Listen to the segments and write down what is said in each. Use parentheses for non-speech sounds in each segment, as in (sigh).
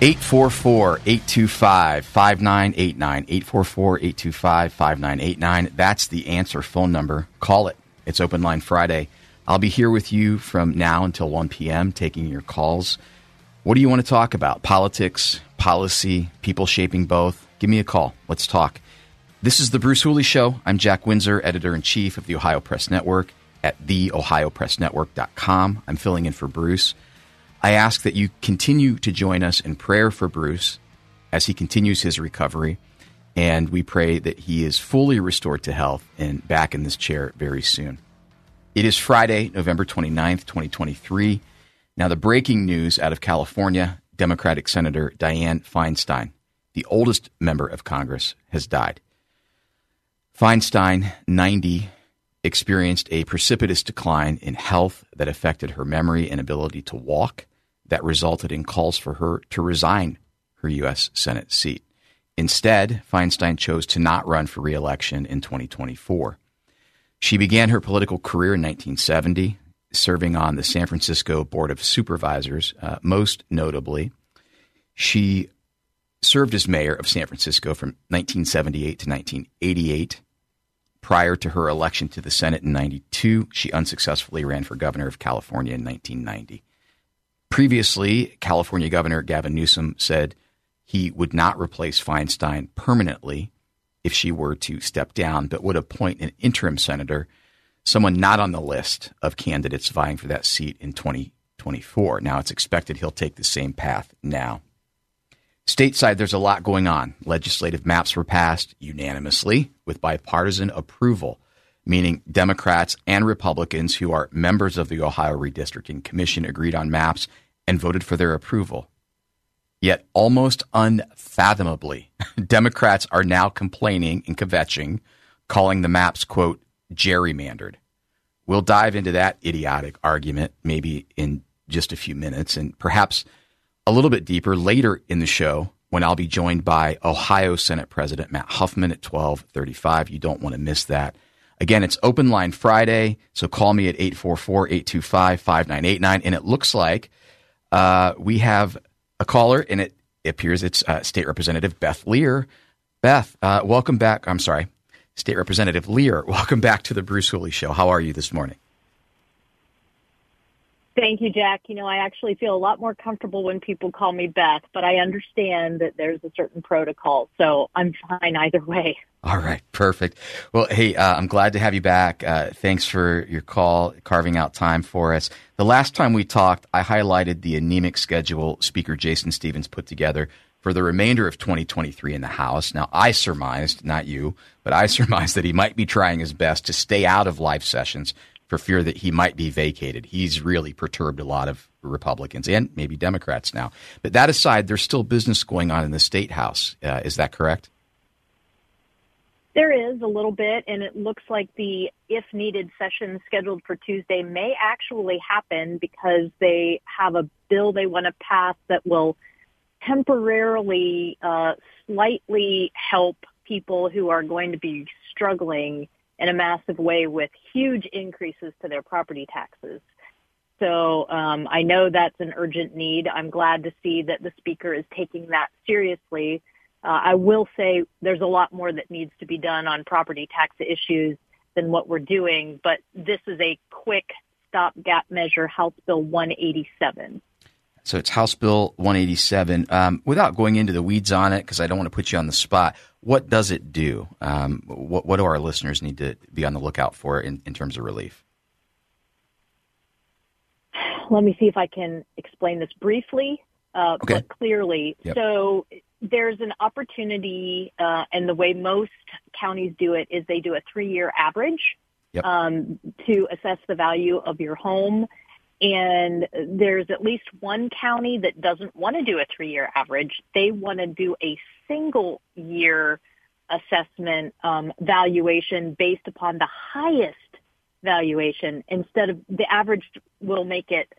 Eight four four eight two five five nine eight nine eight four four eight two five five nine eight nine. That's the answer phone number. Call it. It's open line Friday. I'll be here with you from now until 1 p.m. taking your calls. What do you want to talk about? Politics, policy, people shaping both? Give me a call. Let's talk. This is the Bruce Hooley Show. I'm Jack Windsor, editor in chief of the Ohio Press Network at theohiopressnetwork.com. I'm filling in for Bruce. I ask that you continue to join us in prayer for Bruce as he continues his recovery. And we pray that he is fully restored to health and back in this chair very soon. It is Friday, November 29th, 2023. Now, the breaking news out of California Democratic Senator Dianne Feinstein, the oldest member of Congress, has died. Feinstein, 90, experienced a precipitous decline in health that affected her memory and ability to walk, that resulted in calls for her to resign her U.S. Senate seat. Instead, Feinstein chose to not run for reelection in 2024. She began her political career in 1970, serving on the San Francisco Board of Supervisors. Uh, most notably, she served as mayor of San Francisco from 1978 to 1988. Prior to her election to the Senate in 92, she unsuccessfully ran for governor of California in 1990. Previously, California Governor Gavin Newsom said he would not replace Feinstein permanently if she were to step down, but would appoint an interim senator, someone not on the list of candidates vying for that seat in 2024. Now, it's expected he'll take the same path now. Stateside, there's a lot going on. Legislative maps were passed unanimously with bipartisan approval, meaning Democrats and Republicans who are members of the Ohio Redistricting Commission agreed on maps and voted for their approval. Yet, almost unfathomably, (laughs) Democrats are now complaining and kvetching, calling the maps, quote, gerrymandered. We'll dive into that idiotic argument maybe in just a few minutes and perhaps a little bit deeper later in the show when I'll be joined by Ohio Senate President Matt Huffman at 1235. You don't want to miss that. Again, it's open line Friday, so call me at 844-825-5989. And it looks like uh, we have a caller, and it appears it's uh, State Representative Beth Lear. Beth, uh, welcome back. I'm sorry, State Representative Lear. (laughs) Welcome back to the Bruce Hooley Show. How are you this morning? Thank you, Jack. You know, I actually feel a lot more comfortable when people call me Beth, but I understand that there's a certain protocol, so I'm fine either way. All right, perfect. Well, hey, uh, I'm glad to have you back. Uh, thanks for your call, carving out time for us. The last time we talked, I highlighted the anemic schedule Speaker Jason Stephens put together for the remainder of 2023 in the House. Now, I surmised, not you, but I (laughs) surmised that he might be trying his best to stay out of live sessions for fear that he might be vacated. He's really perturbed a lot of Republicans and maybe Democrats now. But that aside, there's still business going on in the state house. Uh, is that correct? There is a little bit, and it looks like the if needed session scheduled for Tuesday may actually happen because they have a bill they want to pass that will temporarily, uh, slightly help people who are going to be struggling in a massive way with huge increases to their property taxes. So um, I know that's an urgent need. I'm glad to see that the speaker is taking that seriously. Uh, I will say there's a lot more that needs to be done on property tax issues than what we're doing, but this is a quick stopgap measure, House Bill 187. So it's House Bill 187. Um, without going into the weeds on it, because I don't want to put you on the spot, what does it do? Um, what, what, do our listeners need to be on the lookout for in, in terms of relief? Let me see if I can explain this briefly, uh, okay. but clearly. Yep. So there's an opportunity, uh, and the way most counties do it is they do a three-year average Yep. um, to assess the value of your home. And there's at least one county that doesn't want to do a three-year average. They want to do a single year assessment um, valuation based upon the highest valuation instead of the average will make it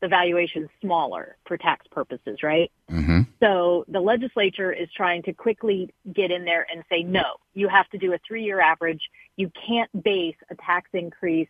the valuation smaller for tax purposes, right? Mm-hmm. So the legislature is trying to quickly get in there and say, no, you have to do a three year average. You can't base a tax increase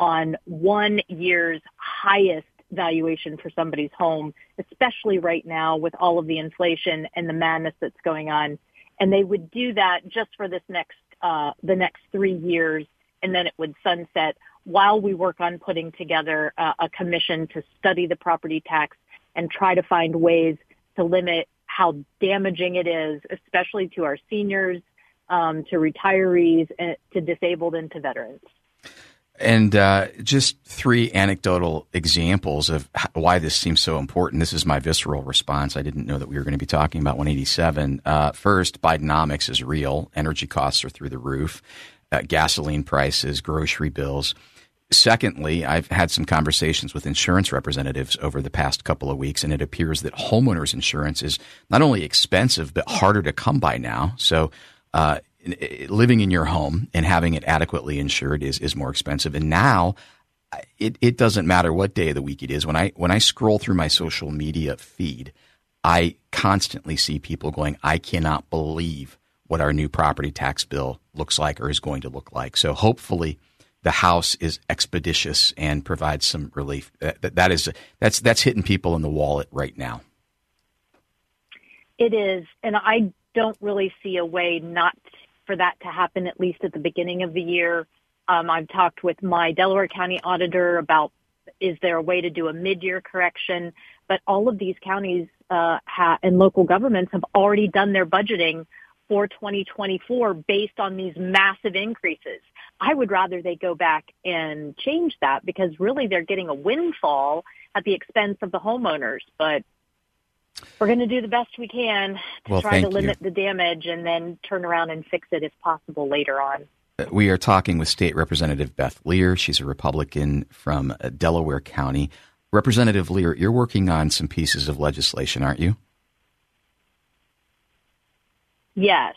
on one year's highest valuation for somebody's home, especially right now with all of the inflation and the madness that's going on. And they would do that just for this next, uh, the next three years and then it would sunset while we work on putting together uh, a commission to study the property tax and try to find ways to limit how damaging it is, especially to our seniors, um, to retirees, and to disabled, and to veterans. And uh, just three anecdotal examples of why this seems so important. This is my visceral response. I didn't know that we were going to be talking about 187. Uh, first, Bidenomics is real. Energy costs are through the roof. Uh, gasoline prices, grocery bills. Secondly, I've had some conversations with insurance representatives over the past couple of weeks, and it appears that homeowners insurance is not only expensive, but harder to come by now. So, uh, Eh, eh, living in your home and having it adequately insured is, is more expensive. And now it, it doesn't matter what day of the week it is. When I, when I scroll through my social media feed, I constantly see people going, I cannot believe what our new property tax bill looks like or is going to look like. So hopefully the House is expeditious and provides some relief. That, that is that's that's hitting people in the wallet right now. It is, and I don't really see a way not for that to happen. At least at the beginning of the year, um, I've talked with my Delaware County auditor about is there a way to do a mid-year correction? But all of these counties uh, ha- and local governments have already done their budgeting for 2024 based on these massive increases. I would rather they go back and change that because really they're getting a windfall at the expense of the homeowners. But we're going to do the best we can to well, try to limit you. the damage and then turn around and fix it if possible later on. Uh, we are talking with State Representative Beth Lear. She's a Republican from uh, Delaware County. Representative Lear, you're working on some pieces of legislation, aren't you? Yes.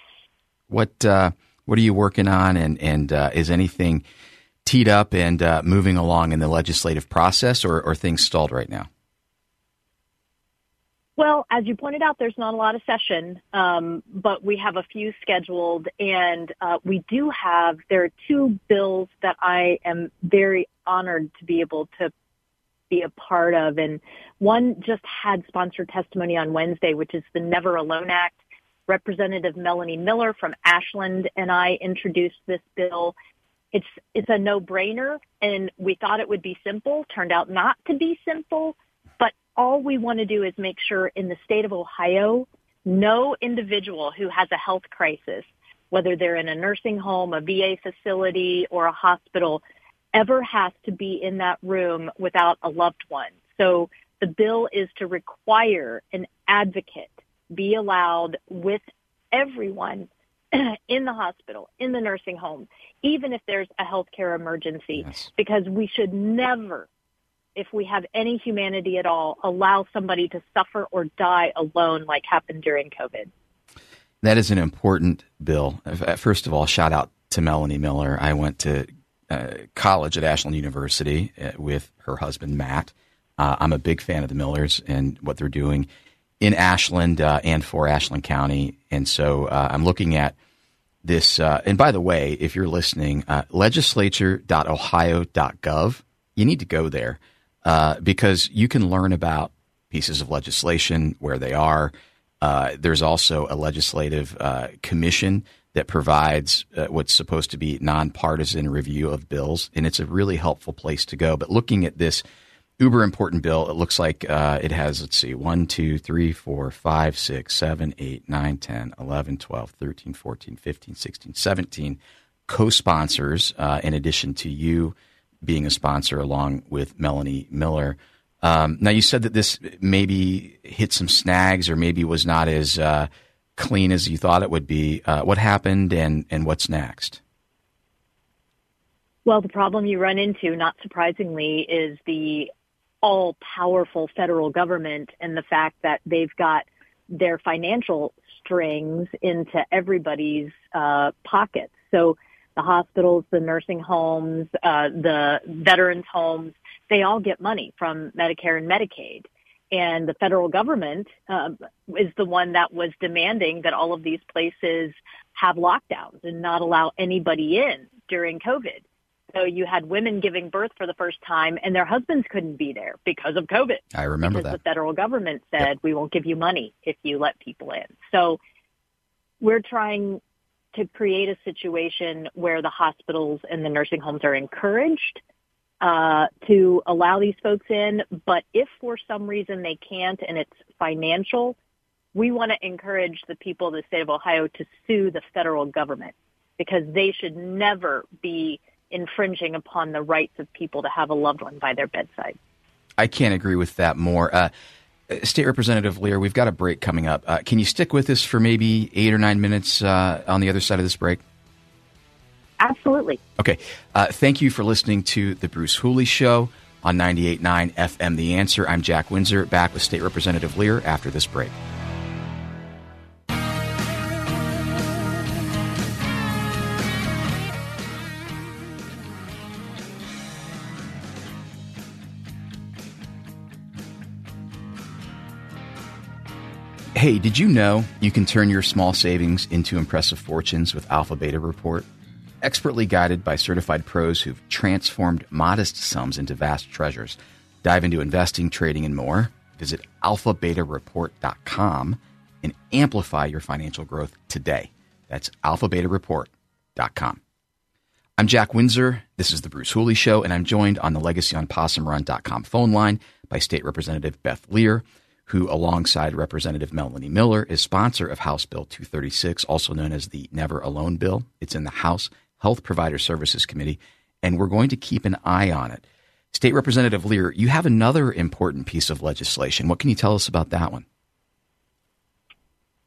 What uh, what are you working on, and and uh, is anything teed up and uh, moving along in the legislative process, or, or things stalled right now? Well, as you pointed out, there's not a lot of session, um, but we have a few scheduled, and uh, we do have. There are two bills that I am very honored to be able to be a part of, and one just had sponsored testimony on Wednesday, which is the Never Alone Act. Representative Melanie Miller from Ashland and I introduced this bill. It's it's a no-brainer, and we thought it would be simple. Turned out not to be simple, all we want to do is make sure in the state of Ohio, no individual who has a health crisis, whether they're in a nursing home, a VA facility, or a hospital, ever has to be in that room without a loved one. So the bill is to require an advocate be allowed with everyone (clears throat) in the hospital, in the nursing home, even if there's a healthcare emergency, Yes. because we should never, if we have any humanity at all, allow somebody to suffer or die alone like happened during COVID. That is an important bill. Uh, First of all, shout out to Melanie Miller. I went to uh, college at Ashland University uh, with her husband, Matt. Uh, I'm a big fan of the Millers and what they're doing in Ashland uh, and for Ashland County. And so uh, I'm looking at this. And by the way, if you're listening, legislature.ohio.gov, you need to go there uh, because you can learn about pieces of legislation, where they are. Uh, there's also a legislative uh, commission that provides uh, what's supposed to be nonpartisan review of bills, and it's a really helpful place to go. But looking at this uber important bill, it looks like uh, it has, let's see, 1, 2, 3, 4, 5, 6, 7, 8, 9, 10, 11, 12, 13, 14, 15, 16, 17 co sponsors, uh, in addition to you being a sponsor along with Melanie Miller. Um, now, you said that this maybe hit some snags or maybe was not as uh, clean as you thought it would be. Uh, what happened and, and what's next? Well, the problem you run into, not surprisingly, is the all powerful federal government and the fact that they've got their financial strings into everybody's uh, pockets. So the hospitals, the nursing homes, uh, the veterans homes, they all get money from Medicare and Medicaid. And the federal government uh, is the one that was demanding that all of these places have lockdowns and not allow anybody in during COVID. So you had women giving birth for the first time and their husbands couldn't be there because of COVID. I remember because that. The federal government said, yep. we won't give you money if you let people in. So we're trying to create a situation where the hospitals and the nursing homes are encouraged uh, to allow these folks in. But if for some reason they can't and it's financial, we want to encourage the people of the state of Ohio to sue the federal government because they should never be infringing upon the rights of people to have a loved one by their bedside. I can't agree with that more. Uh, State Representative Lear, we've got a break coming up. Uh, can you stick with us for maybe eight or nine minutes uh, on the other side of this break? Absolutely. Okay. Uh, thank you for listening to The Bruce Hooley Show on 98.9 FM The Answer. I'm Jack Windsor, back with State Representative Lear after this break. Hey, did you know you can turn your small savings into impressive fortunes with Alpha Beta Report? Expertly guided by certified pros who've transformed modest sums into vast treasures. Dive into investing, trading, and more. Visit alphabetareport.com and amplify your financial growth today. That's alphabetareport.com. I'm Jack Windsor. This is the Bruce Hooley Show, and I'm joined on the LegacyOnPossumRun.com phone line by State Representative Beth Lear who, alongside Representative Melanie Miller, is sponsor of House Bill 236, also known as the Never Alone Bill. It's in the House Health Provider Services Committee, and we're going to keep an eye on it. State Representative Lear, you have another important piece of legislation. What can you tell us about that one?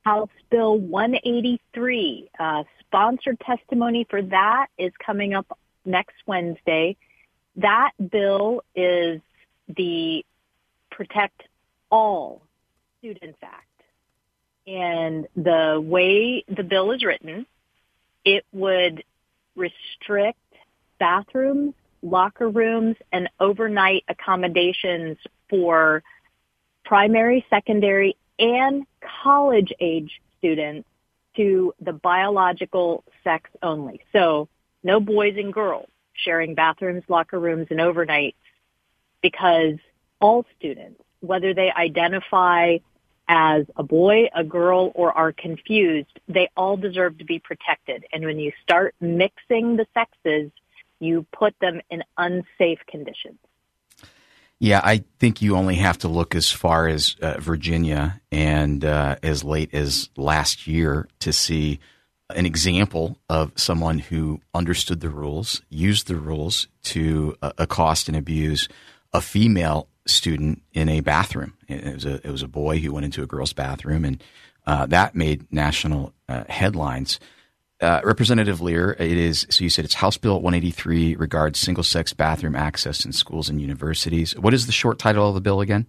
House Bill 183. Uh, sponsored testimony for that is coming up next Wednesday. That bill is the Protect all Students Act. And the way the bill is written, it would restrict bathrooms, locker rooms, and overnight accommodations for primary, secondary, and college age students to the biological sex only. So no boys and girls sharing bathrooms, locker rooms, and overnights because all students whether they identify as a boy, a girl, or are confused, they all deserve to be protected. And when you start mixing the sexes, you put them in unsafe conditions. Yeah, I think you only have to look as far as uh, Virginia and uh, as late as last year to see an example of someone who understood the rules, used the rules to uh, accost and abuse a female student in a bathroom. It was a it was a boy who went into a girl's bathroom, and uh, that made national uh, headlines. Uh, Representative Lear, it is so you said it's House Bill 183 regards single sex bathroom access in schools and universities. What is the short title of the bill again?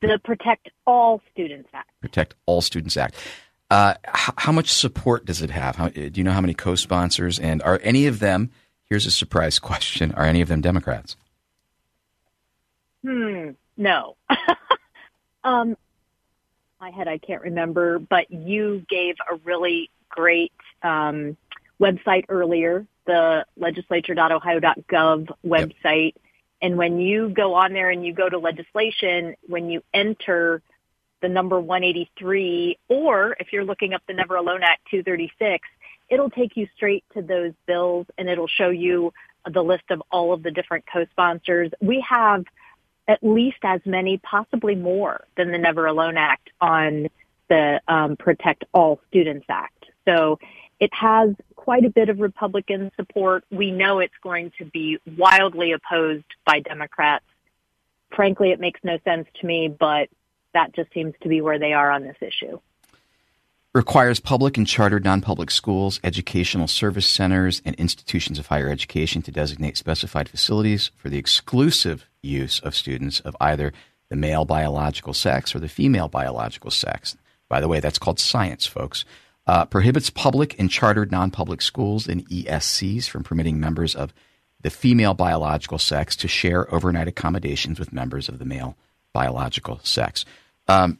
The Protect All Students Act. Protect All Students Act. Uh, how, much support does it have? How, do you know how many co-sponsors? And are any of them? Here's a surprise (laughs) question: Are any of them Democrats? Hmm, no. (laughs) um, my head, I can't remember, but you gave a really great um, website earlier, the legislature.ohio.gov website. Yep. And when you go on there and you go to legislation, when you enter the number 183, or if you're looking up the Never Alone Act 236, it'll take you straight to those bills and it'll show you the list of all of the different co-sponsors. We have at least as many, possibly more than the Never Alone Act on the um, Protect All Students Act. So it has quite a bit of Republican support. We know it's going to be wildly opposed by Democrats. Frankly, it makes no sense to me, but that just seems to be where they are on this issue. Requires public and chartered non public schools, educational service centers, and institutions of higher education to designate specified facilities for the exclusive use of students of either the male biological sex or the female biological sex. By the way, that's called science, folks. Uh, prohibits public and chartered non public schools and ESCs from permitting members of the female biological sex to share overnight accommodations with members of the male biological sex. Um,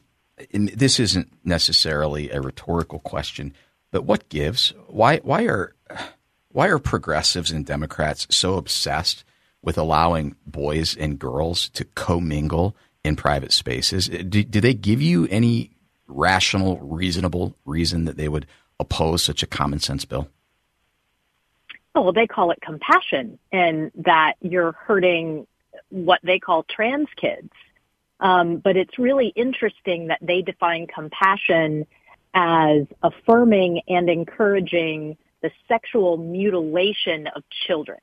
this isn't necessarily a rhetorical question, but what gives? Why why are why are progressives and Democrats so obsessed with allowing boys and girls to commingle in private spaces? Do, do they give you any rational, reasonable reason that they would oppose such a common sense bill? Oh, well, they call it compassion and that you're hurting what they call trans kids. Um, but it's really interesting that they define compassion as affirming and encouraging the sexual mutilation of children.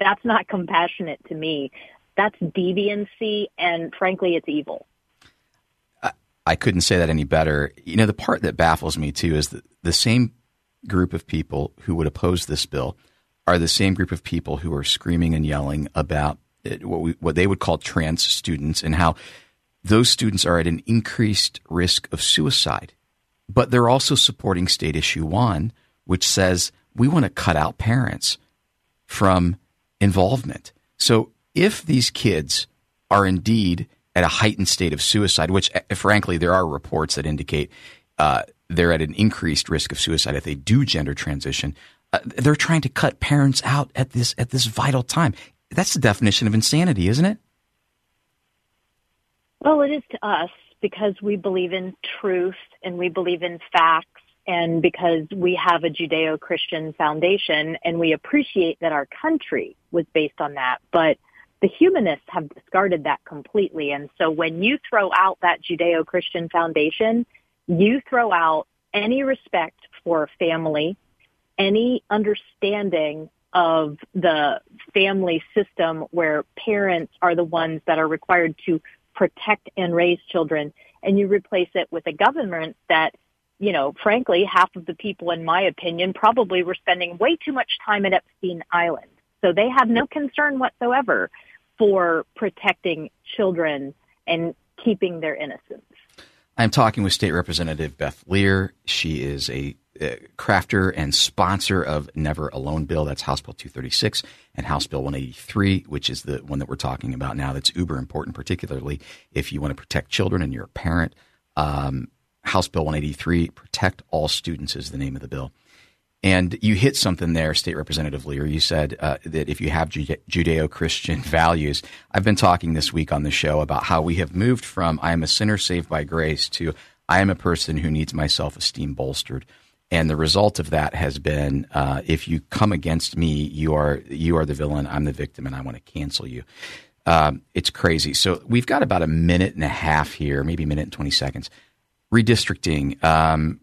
That's not compassionate to me. That's deviancy, and frankly, it's evil. I couldn't say that any better. You know, the part that baffles me too is that the same group of people who would oppose this bill are the same group of people who are screaming and yelling about what we, what they would call trans students and how those students are at an increased risk of suicide. But they're also supporting state issue 1 which says we want to cut out parents from involvement. So if these kids are indeed at a heightened state of suicide, which eh, frankly there are reports that indicate uh, they're at an increased risk of suicide if they do gender transition. Uh, they're trying to cut parents out at this at this vital time. That's the definition of insanity, isn't it? Well, it is to us because we believe in truth and we believe in facts and because we have a Judeo-Christian foundation and we appreciate that our country was based on that. But the humanists have discarded that completely. And so when you throw out that Judeo-Christian foundation, you throw out any respect for family, any understanding of the family system where parents are the ones that are required to protect and raise children and you replace it with a government that you know frankly half of the people in my opinion probably were spending way too much time at Epstein Island so they have no concern whatsoever for protecting children and keeping their innocence I'm talking with State Representative Beth Lear. She is a crafter and sponsor of Never Alone Bill. That's House Bill 236 and House Bill 183, which is the one that we're talking about now. That's uber important, particularly if you want to protect children and you're a parent. Um, House Bill 183, Protect All Students, is the name of the bill. And you hit something there, State Representative Lear. You said uh, that if you have Judeo Christian (laughs) values, I've been talking this week on the show about how we have moved from I am a sinner saved by grace to I am a person who needs my self esteem bolstered. And the result of that has been uh, if you come against me, you are you are the villain, I'm the victim, and I want to cancel you. Um, it's crazy. So we've got about a minute and a half here, maybe a minute and 20 seconds redistricting, um,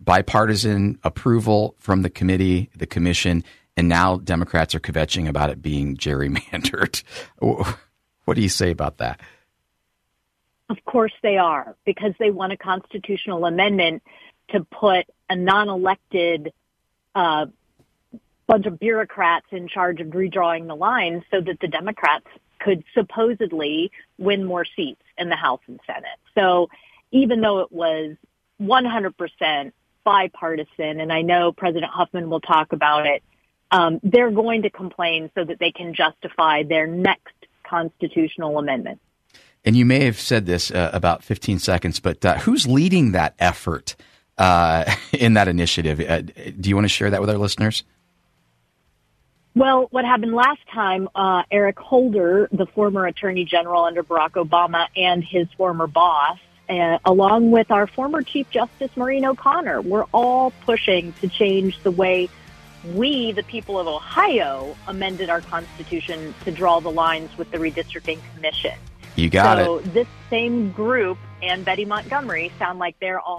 bipartisan approval from the committee, the commission, and now Democrats are kvetching about it being gerrymandered. (laughs) What do you say about that? Of course they are, because they want a constitutional amendment to put a non-elected uh, bunch of bureaucrats in charge of redrawing the lines so that the Democrats could supposedly win more seats in the House and Senate. So even though it was 100% bipartisan, and I know President Huffman will talk about it, um, they're going to complain so that they can justify their next constitutional amendment. And you may have said this uh, about 15 seconds, but uh, who's leading that effort uh, (laughs) in that initiative? Uh, do you want to share that with our listeners? Well, what happened last time, uh, Eric Holder, the former attorney general under Barack Obama, and his former boss, uh, along with our former Chief Justice Maureen O'Connor. We're all pushing to change the way we, the people of Ohio, amended our Constitution to draw the lines with the Redistricting Commission. You got so it. So this same group and Betty Montgomery sound like they're all.